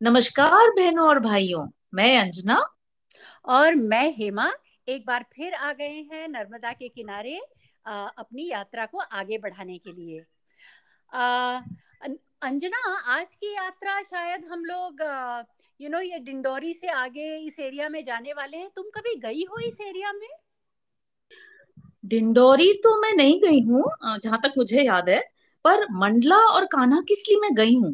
नमस्कार बहनों और भाइयों मैं अंजना। और मैं हेमा एक बार फिर आ गए हैं नर्मदा के किनारे आ, अपनी यात्रा को आगे बढ़ाने के लिए। आ, अंजना आज की यात्रा शायद हम लोग यू नो ये डिंडोरी से आगे इस एरिया में जाने वाले हैं। तुम कभी गई हो इस एरिया में? डिंडोरी तो मैं नहीं गई हूँ जहाँ तक मुझे याद है। पर मंडला और कान्हा किस लिए मैं गई हूँ?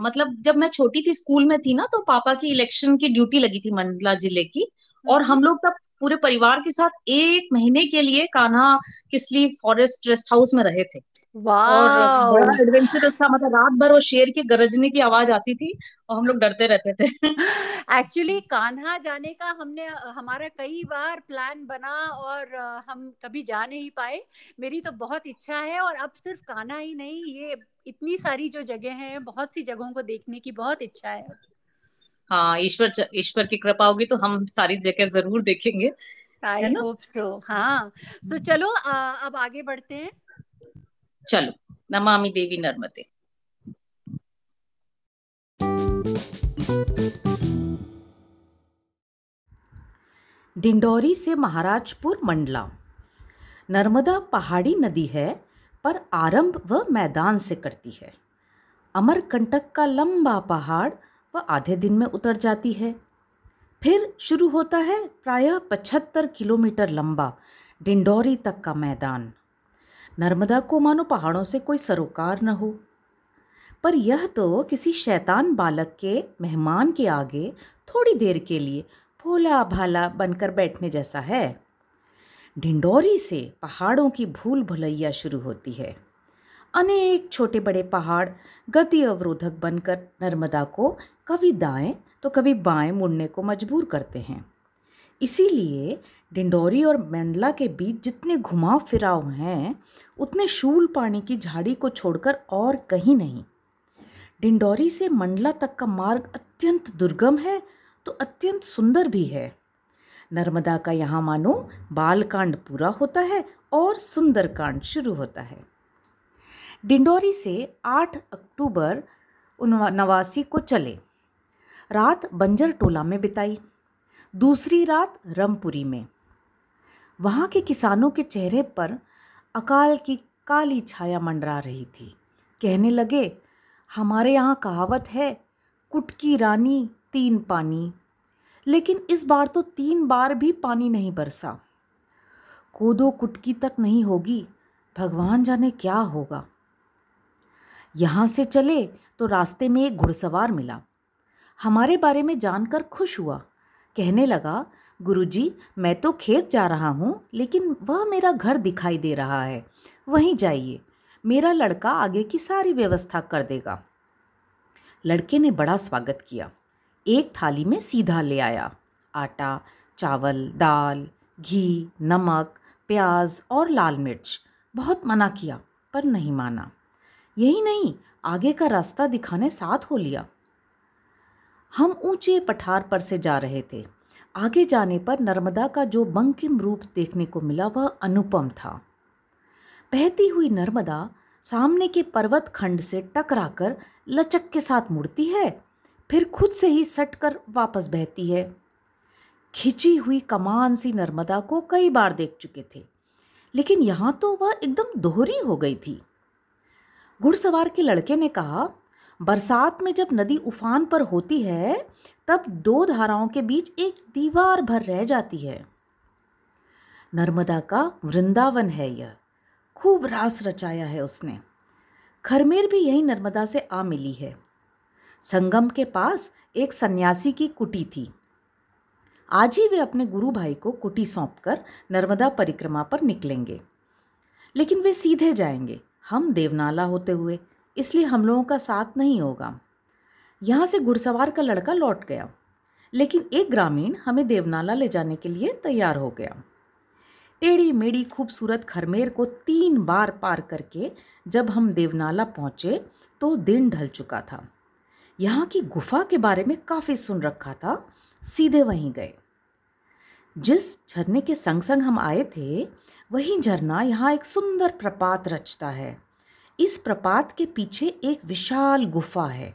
मतलब जब मैं छोटी थी, स्कूल में थी ना तो पापा की इलेक्शन की ड्यूटी लगी थी मंडला ज़िले की। और हम लोग तब पूरे परिवार के साथ एक महीने के लिए Kanha Kisli forest rest house में रहे थे। और बड़ा एडवेंचरस था मतलब रात भर वो शेर के गरजने की आवाज़ आती थी और हम लोग डरते रहते थे। एक्चुअली कान्हा जाने का हमने हमारा कई बार प्लान बना और हम कभी जा नहीं पाए। मेरी तो बहुत इच्छा है और अब सिर्फ़ कान्हा ही नहीं ये इतनी सारी जो जगह हैं बहुत सी जगहों को देखने की बहुत इच्छा है। हाँ ईश्वर ईश्वर की कृपा होगी तो हम सारी जगह ज़रूर देखेंगे आई होप सो हाँ। सो so, चलो आ, अब आगे बढ़ते हैं। चलो, नमामि देवी नर्मदे। डिंडोरी से महाराजपुर मंडला। नर्मदा पहाड़ी नदी है, पर आरंभ वह मैदान से करती है। अमरकंटक का लंबा पहाड़ वह आधे दिन में उतर जाती है। फिर शुरू होता है प्रायः पचहत्तर किलोमीटर लंबा डिंडोरी तक का मैदान। नर्मदा को मानो पहाड़ों से कोई सरोकार न हो। पर यह तो किसी शैतान बालक के मेहमान के आगे थोड़ी देर के लिए भोला भाला बनकर बैठने जैसा है। ढिंडोरी से पहाड़ों की भूल भुलैया शुरू होती है। अनेक छोटे बड़े पहाड़ गति अवरोधक बनकर नर्मदा को कभी दाएँ तो कभी बाएँ मुड़ने को मजबूर करते हैं। इसीलिए डिंडोरी और मंडला के बीच जितने घुमाव फिराव हैं, उतने शूल पानी की झाड़ी को छोड़कर और कहीं नहीं। डिंडोरी से मंडला तक का मार्ग अत्यंत दुर्गम है तो अत्यंत सुंदर भी है। नर्मदा का यहाँ मानो बालकांड पूरा होता है और सुंदरकांड शुरू होता है। डिंडोरी से 8 अक्टूबर नवासी को चले। रात बंजर टोला में बिताई। दूसरी रात रमपुरी में। वहाँ के किसानों के चेहरे पर अकाल की काली छाया मंडरा रही थी। कहने लगे, हमारे यहाँ कहावत है कुटकी रानी तीन पानी। लेकिन इस बार तो तीन बार भी पानी नहीं बरसा। कोदो कुटकी तक नहीं होगी, भगवान जाने क्या होगा। यहाँ से चले तो रास्ते में एक घुड़सवार मिला। हमारे बारे में जानकर खुश हुआ। कहने लगा, गुरुजी, मैं तो खेत जा रहा हूँ, लेकिन वह मेरा घर दिखाई दे रहा है। वहीं जाइए। मेरा लड़का आगे की सारी व्यवस्था कर देगा। लड़के ने बड़ा स्वागत किया। एक थाली में सीधा ले आया। आटा, चावल, दाल, घी, नमक, प्याज और लाल मिर्च। बहुत मना किया, पर नहीं माना। यही नहीं, आगे का रास्ता दिखाने साथ हो लिया। हम ऊँचे पठार पर से जा रहे थे। आगे जाने पर नर्मदा का जो बंकिम रूप देखने को मिला वह अनुपम था। बहती हुई नर्मदा सामने के पर्वत खंड से टकराकर लचक के साथ मुड़ती है, फिर खुद से ही सटकर वापस बहती है। खिंची हुई कमान सी नर्मदा को कई बार देख चुके थे, लेकिन यहाँ तो वह एकदम दोहरी हो गई थी। घुड़सवार के लड़के ने कहा बरसात में जब नदी उफान पर होती है, तब दो धाराओं के बीच एक दीवार भर रह जाती है। नर्मदा का वृंदावन है यह। खूब रास रचाया है उसने। खरमेर भी यही नर्मदा से आ मिली है। संगम के पास एक सन्यासी की कुटी थी। आज ही वे अपने गुरु भाई को कुटी सौंपकर नर्मदा परिक्रमा पर निकलेंगे। लेकिन वे सीधे जाएँगे। हम देवनाला होते हुए इसलिए हम लोगों का साथ नहीं होगा। यहाँ से घुड़सवार का लड़का लौट गया, लेकिन एक ग्रामीण हमें देवनाला ले जाने के लिए तैयार हो गया। टेढ़ी मेढ़ी खूबसूरत खरमेर को तीन बार पार करके जब हम देवनाला पहुँचे तो दिन ढल चुका था। यहाँ की गुफा के बारे में काफ़ी सुन रखा था, सीधे वहीं गए। जिस झरने के संग संग हम आए थे, वही झरना यहाँ एक सुंदर प्रपात रचता है। इस प्रपात के पीछे एक विशाल गुफा है।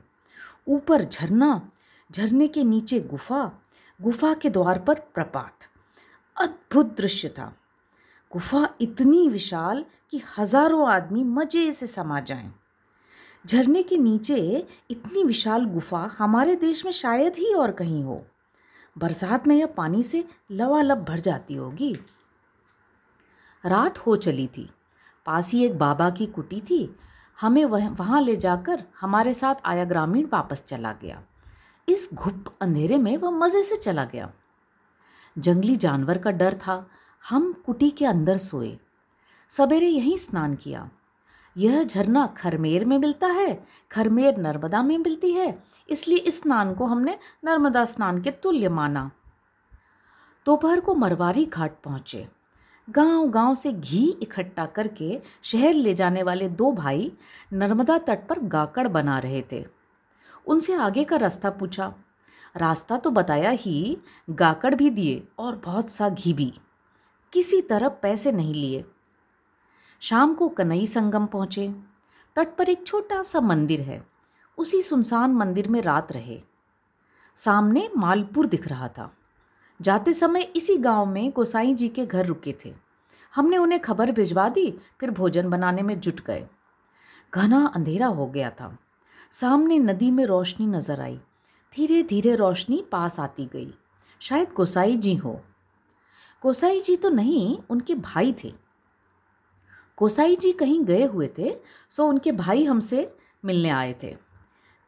ऊपर झरना, झरने के नीचे गुफा गुफा के द्वार पर प्रपात। अद्भुत दृश्य था। गुफा इतनी विशाल कि हज़ारों आदमी मज़े से समा जाएँ। झरने के नीचे इतनी विशाल गुफा हमारे देश में शायद ही और कहीं हो। बरसात में यह पानी से लवालब भर जाती होगी। रात हो चली थी। पास ही एक बाबा की कुटी थी। हमें वह, वहाँ ले जाकर हमारे साथ आया ग्रामीण वापस चला गया। इस घुप अंधेरे में वह मज़े से चला गया। जंगली जानवर का डर था। हम कुटी के अंदर सोए। सवेरे यहीं स्नान किया। यह झरना खरमेर में मिलता है। खरमेर नर्मदा में मिलती है। इसलिए इस स्नान को हमने नर्मदा स्नान के तुल्य माना। दोपहर तो को मरवारी घाट पहुँचे। गाँव गाँव से घी इकट्ठा करके शहर ले जाने वाले दो भाई नर्मदा तट पर गाकड़ बना रहे थे। उनसे आगे का रास्ता पूछा। रास्ता तो बताया ही, गाकड़ भी दिए और बहुत सा घी भी। किसी तरह पैसे नहीं लिए। शाम को कनई संगम पहुँचे। तट पर एक छोटा सा मंदिर है। उसी सुनसान मंदिर में रात रहे। सामने मालपुर दिख रहा था। जाते समय इसी गाँव में गोसाई जी के घर रुके थे। हमने उन्हें खबर भिजवा दी, फिर भोजन बनाने में जुट गए। घना अंधेरा हो गया था। सामने नदी में रोशनी नज़र आई। धीरे धीरे रोशनी पास आती गई। शायद गोसाई जी हो। गोसाई जी तो नहीं, उनके भाई थे। गोसाई जी कहीं गए हुए थे, सो उनके भाई हमसे मिलने आए थे।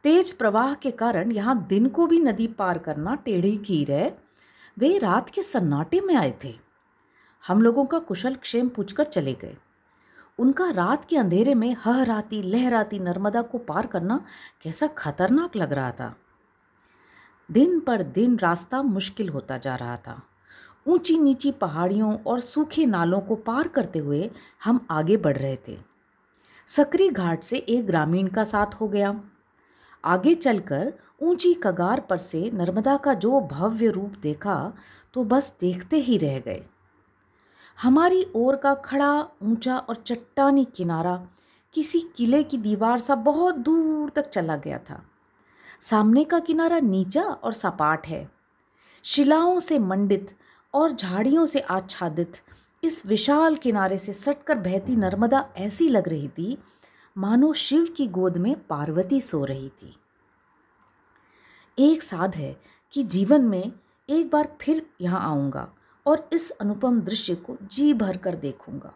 तेज प्रवाह के कारण यहाँ दिन को भी नदी पार करना टेढ़ी कीर है। वे रात के सन्नाटे में आए थे। हम लोगों का कुशल क्षेम पूछकर चले गए। उनका रात के अंधेरे में हहराती, लहराती नर्मदा को पार करना कैसा खतरनाक लग रहा था। दिन पर दिन रास्ता मुश्किल होता जा रहा था। ऊँची नीची पहाड़ियों और सूखे नालों को पार करते हुए हम आगे बढ़ रहे थे। सकरी घाट से एक ग्रामीण का साथ हो गया। आगे चलकर ऊँची कगार पर से नर्मदा का जो भव्य रूप देखा तो बस देखते ही रह गए। हमारी ओर का खड़ा, ऊँचा और चट्टानी किनारा किसी किले की दीवार सा बहुत दूर तक चला गया था। सामने का किनारा नीचा और सपाट है। शिलाओं से मंडित और झाड़ियों से आच्छादित, इस विशाल किनारे से सटकर बहती नर्मदा ऐसी लग रही थी, मानो शिव की गोद में पार्वती सो रही थी। एक साध है कि जीवन में एक बार फिर यहाँ आऊँगा और इस अनुपम दृश्य को जी भर कर देखूँगा।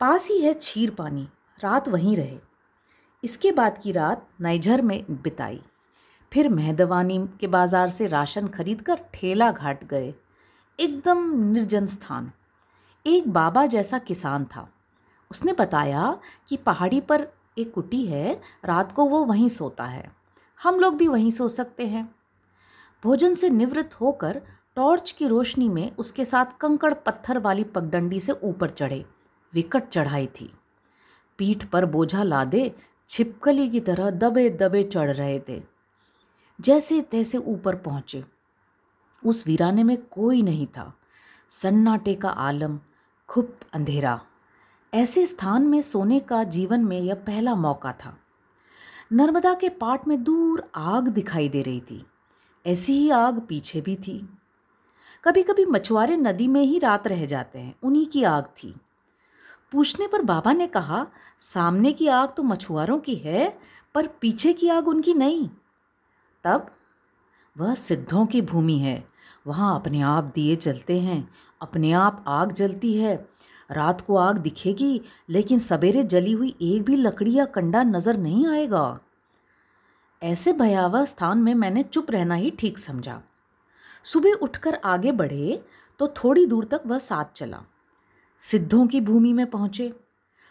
पास ही है छीर पानी, रात वहीं रहे। इसके बाद की रात नाइजर में बिताई। फिर मेहदवानी के बाज़ार से राशन खरीद कर ठेला घाट गए। एकदम निर्जन स्थान। एक बाबा जैसा किसान था। उसने बताया कि पहाड़ी पर एक कुटी है, रात को वो वहीं सोता है। हम लोग भी वहीं सो सकते हैं। भोजन से निवृत्त होकर टॉर्च की रोशनी में उसके साथ कंकड़ पत्थर वाली पगडंडी से ऊपर चढ़े। विकट चढ़ाई थी। पीठ पर बोझा लादे छिपकली की तरह दबे दबे चढ़ रहे थे। जैसे तैसे ऊपर पहुँचे। उस वीराने में कोई नहीं था। सन्नाटे का आलम, खुप अंधेरा। ऐसे स्थान में सोने का जीवन में यह पहला मौका था। नर्मदा के पाट में दूर आग दिखाई दे रही थी। ऐसी ही आग पीछे भी थी। कभी कभी मछुआरे नदी में ही रात रह जाते हैं। उन्हीं की आग थी। पूछने पर बाबा ने कहा, सामने की आग तो मछुआरों की है, पर पीछे की आग उनकी नहीं। तब, वह सिद्धों की भूमि है। वहाँ अपने आप दिए जलते हैं। अपने आप आग जलती है। रात को आग दिखेगी, लेकिन सवेरे जली हुई एक भी लकड़ी या कंडा नज़र नहीं आएगा। ऐसे भयावह स्थान में मैंने चुप रहना ही ठीक समझा। सुबह उठकर आगे बढ़े तो थोड़ी दूर तक वह साथ चला। सिद्धों की भूमि में पहुँचे।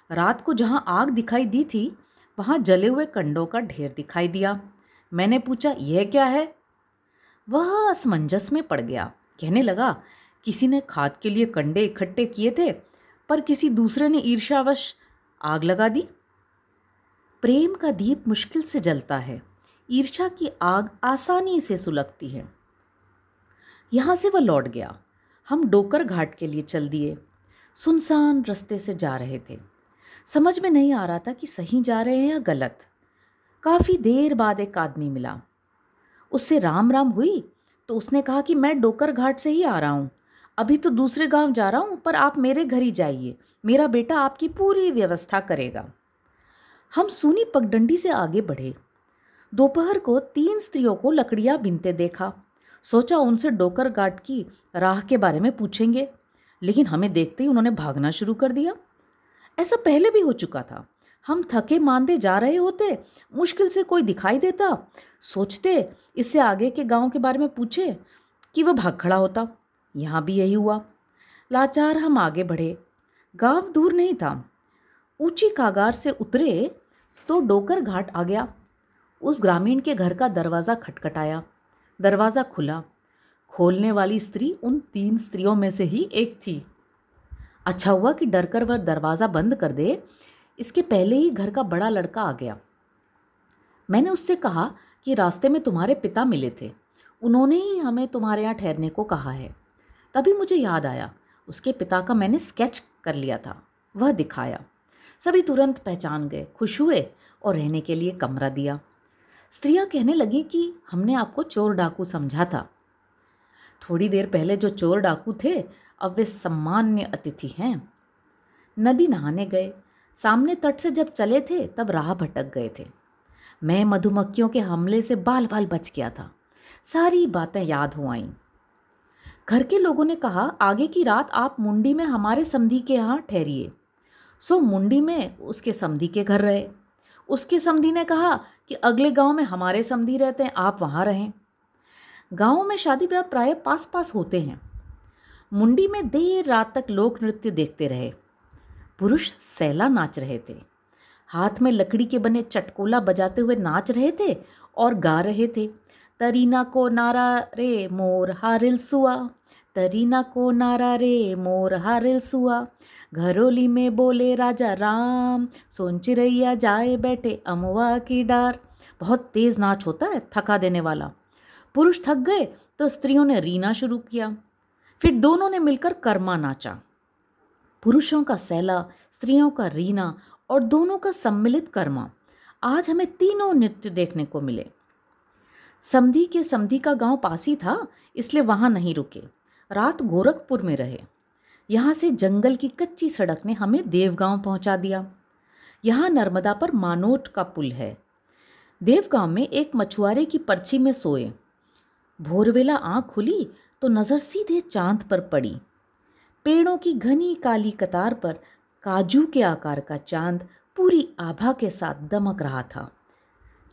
रात को जहाँ आग दिखाई दी थी, वहाँ जले हुए कंडों का ढेर दिखाई दिया। मैंने पूछा, यह क्या है? वह असमंजस में पड़ गया। कहने लगा, किसी ने खाद के लिए कंडे इकट्ठे किए थे पर किसी दूसरे ने ईर्ष्यावश आग लगा दी? प्रेम का दीप मुश्किल से जलता है। ईर्षा की आग आसानी से सुलगती है। यहाँ से वह लौट गया। हम डोकर घाट के लिए चल दिए। सुनसान रास्ते से जा रहे थे। समझ में नहीं आ रहा था कि सही जा रहे हैं या गलत। काफ़ी देर बाद एक आदमी मिला। उससे राम राम हुई तो उसने कहा कि मैं डोकर घाट से ही आ रहा हूँ। अभी तो दूसरे गाँव जा रहा हूँ, पर आप मेरे घर ही जाइए। मेरा बेटा आपकी पूरी व्यवस्था करेगा। हम सूनी पगडंडी से आगे बढ़े। दोपहर को तीन स्त्रियों को लकड़ियाँ बिनते देखा। सोचा उनसे डोकर घाट की राह के बारे में पूछेंगे, लेकिन हमें देखते ही उन्होंने भागना शुरू कर दिया। ऐसा पहले भी हो चुका था। हम थके मांदे जा रहे होते, मुश्किल से कोई दिखाई देता। सोचते, इससे आगे के गाँव के बारे में पूछे कि वह भाग खड़ा होता। यहाँ भी यही हुआ। लाचार हम आगे बढ़े। गाँव दूर नहीं था। ऊँची कागार से उतरे तो डोकर घाट आ गया। उस ग्रामीण के घर का दरवाज़ा खटखटाया। दरवाज़ा खुला। खोलने वाली स्त्री उन तीन स्त्रियों में से ही एक थी। अच्छा हुआ कि डरकर वह दरवाज़ा बंद कर दे। इसके पहले ही घर का बड़ा लड़का आ गया। मैंने उससे कहा कि रास्ते में तुम्हारे पिता मिले थे। उन्होंने ही हमें तुम्हारे यहाँ ठहरने को कहा है। तभी मुझे याद आया। उसके पिता का मैंने स्केच कर लिया था। वह दिखाया। सभी तुरंत पहचान गए, खुश हुए और रहने के लिए कमरा दिया। स्त्रियाँ कहने लगी कि हमने आपको चोर डाकू समझा था। थोड़ी देर पहले जो चोर डाकू थे, अब वे सम्मान्य अतिथि हैं। नदी नहाने गए। सामने तट से जब चले थे, तब राह भटक गए थे। मैं मधुमक्खियों के हमले से बाल बाल बच गया था। सारी बातें याद हो आईं। घर के लोगों ने कहा, आगे की रात आप मुंडी में हमारे समधी के यहाँ ठहरिए। सो मुंडी में उसके समधी के घर रहे। उसके समधी ने कहा कि अगले गाँव में हमारे समधी रहते हैं, आप वहाँ रहें। गाँव में शादी ब्याह प्राय पास पास होते हैं। मुंडी में देर रात तक लोक नृत्य देखते रहे। पुरुष सैला नाच रहे थे। हाथ में लकड़ी के बने चटकोला बजाते हुए नाच रहे थे और गा रहे थे। तरीना को नारा रे मोर हारिल सुआ। तरीना को नारा रे मोर हारिल सुआ। घरोली में बोले राजा राम सोन चिरैया जाए बैठे अमुआ की डार। बहुत तेज़ नाच होता है थका देने वाला। पुरुष थक गए तो स्त्रियों ने रीना शुरू किया। फिर दोनों ने मिलकर कर्मा नाचा। पुरुषों का सैला, स्त्रियों का रीना और दोनों का सम्मिलित कर्मा। आज हमें तीनों नृत्य देखने को मिले। समधी के समधी का गाँव पास ही था, इसलिए वहाँ नहीं रुके। रात गोरखपुर में रहे। यहाँ से जंगल की कच्ची सड़क ने हमें देवगांव पहुँचा दिया। यहाँ नर्मदा पर मानोट का पुल है। देवगांव में एक मछुआरे की पर्ची में सोए। भोरवेला आँख खुली तो नज़र सीधे चाँद पर पड़ी। पेड़ों की घनी काली कतार पर काजू के आकार का चाँद पूरी आभा के साथ दमक रहा था।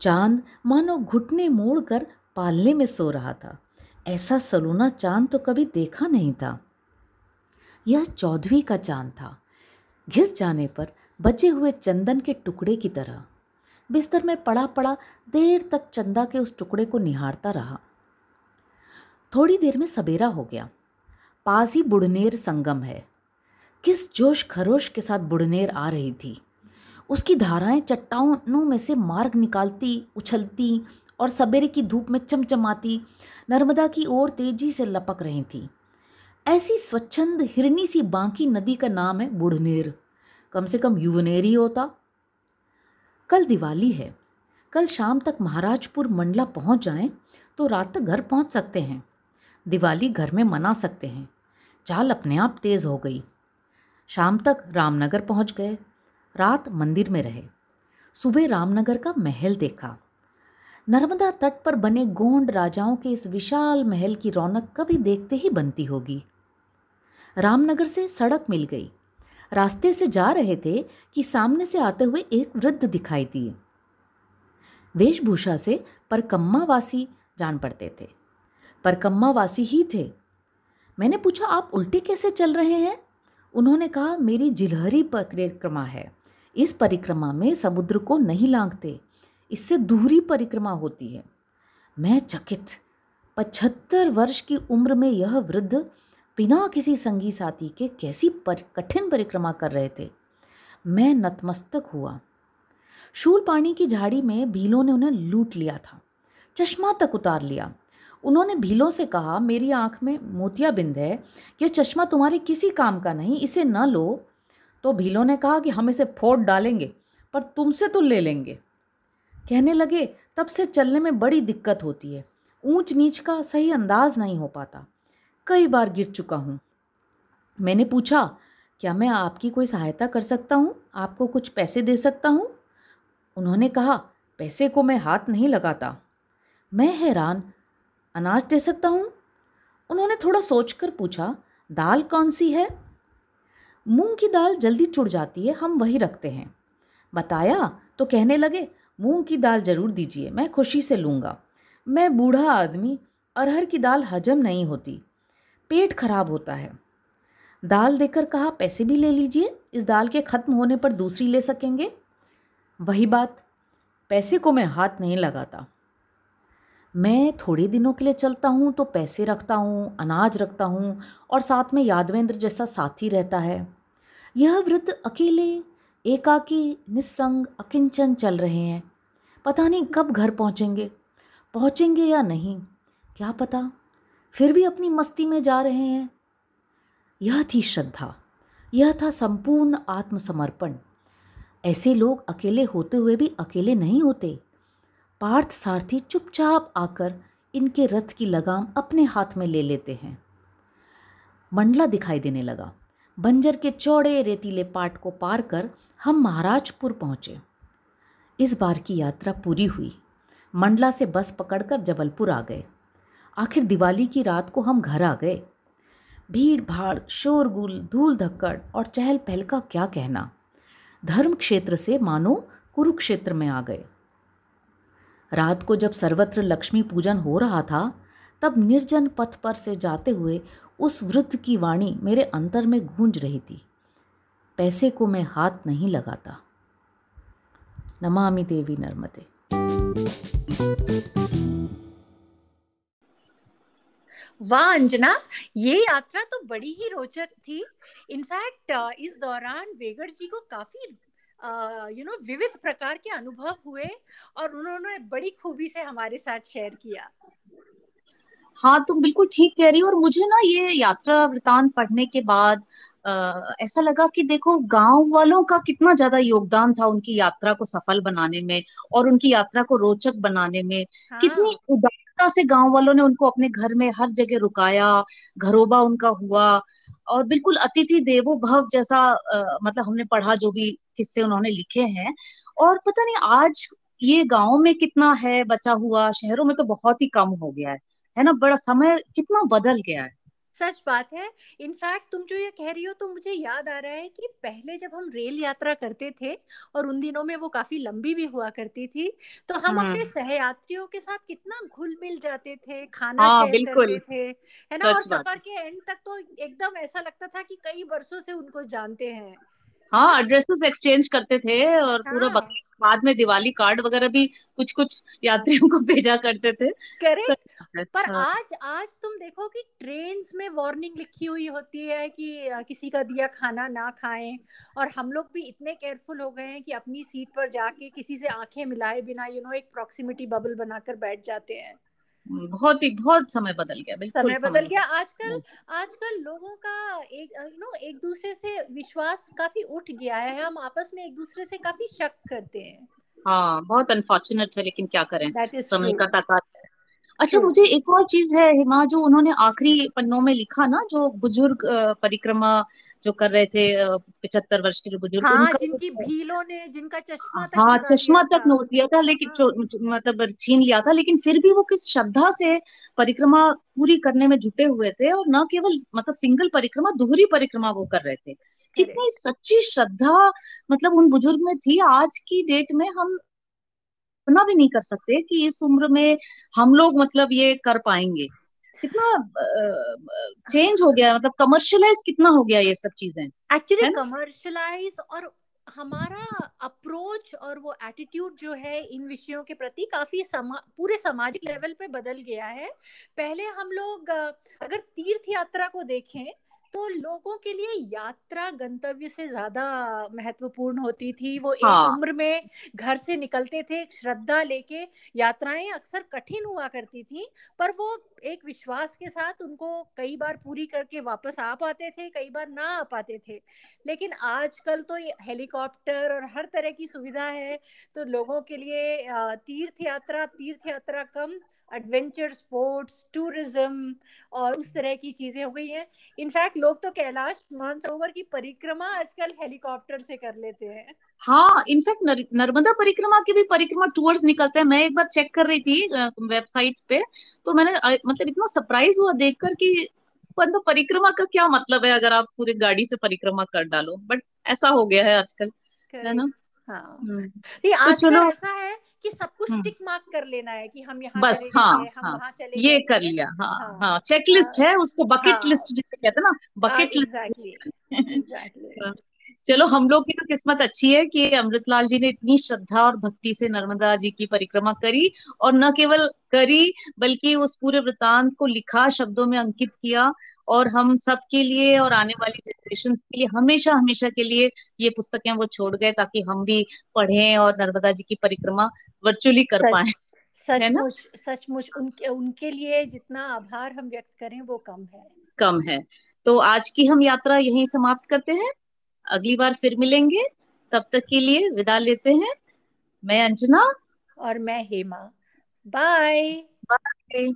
चाँद मानो घुटने मोड़कर पालने में सो रहा था। ऐसा सलूना चाँद तो कभी देखा नहीं था। यह चौदहवीं का चाँद था। घिस जाने पर बचे हुए चंदन के टुकड़े की तरह। बिस्तर में पड़ा पड़ा देर तक चंदा के उस टुकड़े को निहारता रहा। थोड़ी देर में सवेरा हो गया। पास ही बुढ़नेर संगम है। किस जोश खरोश के साथ बुढ़नेर आ रही थी। उसकी धाराएँ चट्टानों में से मार्ग निकालती, उछलती और सवेरे की धूप में चमचमाती नर्मदा की ओर तेज़ी से लपक रही थी। ऐसी स्वच्छंद हिरनी सी बांकी नदी का नाम है बुढ़नेर। कम से कम युवनेर ही होता। कल दिवाली है। कल शाम तक महाराजपुर मंडला पहुँच जाएँ तो रात तक घर पहुँच सकते हैं। दिवाली घर में मना सकते हैं। चाल अपने आप तेज़ हो गई। शाम तक रामनगर पहुँच गए। रात मंदिर में रहे। सुबह रामनगर का महल देखा। नर्मदा तट पर बने गोंड राजाओं के इस विशाल महल की रौनक कभी देखते ही बनती होगी। रामनगर से सड़क मिल गई। रास्ते से जा रहे थे कि सामने से आते हुए एक वृद्ध दिखाई दिए। वेशभूषा से परकम्मावासी जान पड़ते थे। परकम्मावासी ही थे। मैंने पूछा, आप उल्टे कैसे चल रहे हैं? उन्होंने कहा, मेरी जिलहरी परिक्रमा है। इस परिक्रमा में समुद्र को नहीं लांघते। इससे दूहरी परिक्रमा होती है। मैं चकित। पचहत्तर वर्ष की उम्र में यह वृद्ध बिना किसी संगी साथी के कैसी पर, कठिन परिक्रमा कर रहे थे। मैं नतमस्तक हुआ। शूल पानी की झाड़ी में भीलों ने उन्हें लूट लिया था। चश्मा तक उतार लिया। उन्होंने भीलों से कहा, मेरी आँख में मोतिया बिंद है। यह चश्मा तुम्हारे किसी काम का नहीं। इसे न लो। तो भीलों ने कहा कि हम इसे फोड़ डालेंगे, पर तुमसे तो ले लेंगे। कहने लगे, तब से चलने में बड़ी दिक्कत होती है। ऊंच नीच का सही अंदाज नहीं हो पाता। कई बार गिर चुका हूँ। मैंने पूछा, क्या मैं आपकी कोई सहायता कर सकता हूँ? आपको कुछ पैसे दे सकता हूँ? उन्होंने कहा, पैसे को मैं हाथ नहीं लगाता। मैं हैरान। अनाज दे सकता हूँ? उन्होंने थोड़ा सोचकर पूछा, दाल कौन सी है? मूंग की दाल जल्दी चुड़ जाती है, हम वही रखते हैं। बताया? तो कहने लगे, मूंग की दाल ज़रूर दीजिए, मैं खुशी से लूँगा। मैं बूढ़ा आदमी, अरहर की दाल हजम नहीं होती, पेट खराब होता है। दाल देकर कहा, पैसे भी ले लीजिए, इस दाल के ख़त्म होने पर दूसरी ले सकेंगे? वही बात, पैसे को मैं हाथ नहीं लगाता। मैं थोड़े दिनों के लिए चलता हूँ तो पैसे रखता हूँ, अनाज रखता हूँ और साथ में यादवेंद्र जैसा साथी रहता है। यह वृद्ध अकेले, एकाकी, निस्संग, अकिंचन चल रहे हैं। पता नहीं कब घर पहुँचेंगे पहुँचेंगे या नहीं, क्या पता? फिर भी अपनी मस्ती में जा रहे हैं। यह थी श्रद्धा, यह था संपूर्ण आत्मसमर्पण। ऐसे लोग अकेले होते हुए भी अकेले नहीं होते। पार्थ सारथी चुपचाप आकर इनके रथ की लगाम अपने हाथ में ले लेते हैं। मंडला दिखाई देने लगा। बंजर के चौड़े रेतीले पाट को पार कर हम महाराजपुर पहुँचे। इस बार की यात्रा पूरी हुई। मंडला से बस पकड़कर जबलपुर आ गए। आखिर दिवाली की रात को हम घर आ गए। भीड़ भाड़, शोरगुल, धूल धक्कड़ और चहल पहल का क्या कहना। धर्म क्षेत्र से मानो कुरुक्षेत्र में आ गए। रात को जब सर्वत्र लक्ष्मी पूजन हो रहा था, तब निर्जन पथ पर से जाते हुए उस वृद्ध की वाणी मेरे अंतर में गूंज रही थी। पैसे को मैं हाथ नहीं लगाता। नमामि देवी नर्मदे। वाह, अंजना, ये यात्रा तो बड़ी ही रोचक थी। इनफैक्ट इस दौरान वेगड़ जी को काफ़ी यू नो विविध प्रकार के अनुभव हुए और उन्होंने बड़ी खूबी से हमारे साथ शेयर किया हाँ तुम बिल्कुल ठीक कह रही हो और मुझे ना ये यात्रा वृतांत पढ़ने के बाद आ, ऐसा लगा कि देखो गाँव वालों का कितना ज़्यादा योगदान था उनकी यात्रा को सफल बनाने में और उनकी यात्रा को रोचक बनाने में हाँ। कितनी उदारता से गाँव वालों ने उनको अपने घर में हर जगह रुकाया घरोबा उनका हुआ और बिल्कुल अतिथि देवो भव जैसा आ, मतलब हमने पढ़ा जो भी किस्से उन्होंने लिखे हैं। और पता नहीं आज ये गाँव में कितना है बचा हुआ शहरों में तो बहुत ही कम हो गया है। है ना? बड़ा समय कितना बदल गया है। सच बात है। इनफैक्ट तुम जो ये कह रही हो तो मुझे याद आ रहा है कि पहले जब हम रेल यात्रा करते थे और उन दिनों में वो काफ़ी लंबी भी हुआ करती थी तो हम अपने हम्म। सहयात्रियों के साथ कितना घुल मिल जाते थे खाना हाँ, शेयर करते थे है ना? और सफ़र के एंड तक तो एकदम ऐसा लगता था कि कई वर्षों से उनको जानते हैं। हाँ एड्रेसेस एक्सचेंज करते थे और हाँ. पूरा बाद में दिवाली कार्ड वगैरह भी कुछ कुछ यात्रियों को भेजा करते थे करेक्ट पर हाँ. आज आज तुम देखो कि ट्रेन में वार्निंग लिखी हुई होती है कि किसी का दिया खाना ना खाएँ और हम लोग भी इतने केयरफुल हो गए हैं कि अपनी सीट पर जाके किसी से आँखें मिलाए बिना यू नो एक प्रॉक्सिमिटी बबल बनाकर बैठ जाते हैं बहुत ही बहुत समय बदल गया बिल्कुल समय, समय बदल गया। आजकल हम्म। आजकल लोगों का एक यू नो एक दूसरे से विश्वास काफ़ी उठ गया है। हम आपस में एक दूसरे से काफ़ी शक करते हैं। हाँ बहुत अनफॉर्चुनेट है लेकिन क्या करें? समय का तकात अच्छा मुझे एक और चीज़ है हिमा जो उन्होंने आखिरी पन्नों में लिखा ना जो बुज़ुर्ग परिक्रमा जो कर रहे थे पिछहत्तर वर्ष के जो बुज़ुर्ग हाँ, जिनकी भीलों ने जिनका चश्मा तक हाँ चश्मा तक नोट दिया था लेकिन हाँ। मतलब छीन लिया था लेकिन फिर भी वो किस श्रद्धा से परिक्रमा पूरी करने में जुटे हुए थे और न केवल मतलब सिंगल परिक्रमा दोहरी परिक्रमा वो कर रहे थे। कितनी सच्ची श्रद्धा मतलब उन बुज़ुर्ग में थी आज की डेट में हम कल्पना भी नहीं कर सकते कि इस उम्र में हम लोग मतलब ये कर पाएँगे। कितना चेंज हो गया मतलब कमर्शियलाइज कितना हो गया ये सब चीज़ें एक्चुअली कमर्शियलाइज और हमारा अप्रोच और वो एटीट्यूड जो है इन विषयों के प्रति काफ़ी समा, पूरे सामाजिक लेवल पे बदल गया है। पहले हम लोग अगर तीर्थ यात्रा को देखें तो लोगों के लिए यात्रा गंतव्य से ज़्यादा महत्वपूर्ण होती थी। वो एक हाँ। उम्र में घर से निकलते थे श्रद्धा लेके यात्राएँ अक्सर कठिन हुआ करती थी पर वो एक विश्वास के साथ उनको कई बार पूरी करके वापस आ पाते थे कई बार ना आ पाते थे। लेकिन आजकल तो हेलीकॉप्टर और हर तरह की सुविधा है तो लोगों के लिए तीर्थ यात्रा तीर्थ यात्रा कम एडवेंचर स्पोर्ट्स टूरिज़्म और उस तरह की चीज़ें हो गई हैं। इनफैक्ट लोग तो कैलाश मानसरोवर की परिक्रमा आजकल हेलीकॉप्टर से कर लेते हैं। हाँ इनफैक्ट नर, नर्मदा परिक्रमा के भी परिक्रमा टूर्स निकलते हैं। मैं एक बार चेक कर रही थी वेबसाइट्स पे तो मैंने मतलब इतना सरप्राइज़ हुआ देखकर कि मतलब परिक्रमा का क्या मतलब है अगर आप पूरी गाड़ी से परिक्रमा कर डालो। बट ऐसा हो गया है आजकल है ना? हाँ। नहीं नहीं तो ऐसा है कि सब कुछ टिक। मार्क कर लेना है कि हम यहाँ बस हाँ हम हाँ चले ये कर लिया हाँ हाँ, हाँ चेकलिस्ट हाँ, है उसको बकेट हाँ, लिस्ट जिसे कहते हैं ना बकेट लिस्ट चलो हम लोग की तो किस्मत अच्छी है कि अमृतलाल जी ने इतनी श्रद्धा और भक्ति से नर्मदा जी की परिक्रमा करी और न केवल करी बल्कि उस पूरे वृतांत को लिखा शब्दों में अंकित किया और हम सब के लिए और आने वाली जनरेशन के लिए हमेशा हमेशा के लिए ये पुस्तकें वो छोड़ गए ताकि हम भी पढ़ें और नर्मदा जी की परिक्रमा वर्चुअली कर पाए। सचमुच सचमुच उनके उनके लिए जितना आभार हम व्यक्त करें वो कम है। कम है। तो आज की हम यात्रा यहीं समाप्त करते हैं। अगली बार फिर मिलेंगे। तब तक के लिए विदा लेते हैं। मैं अंजना और मैं हेमा। Bye bye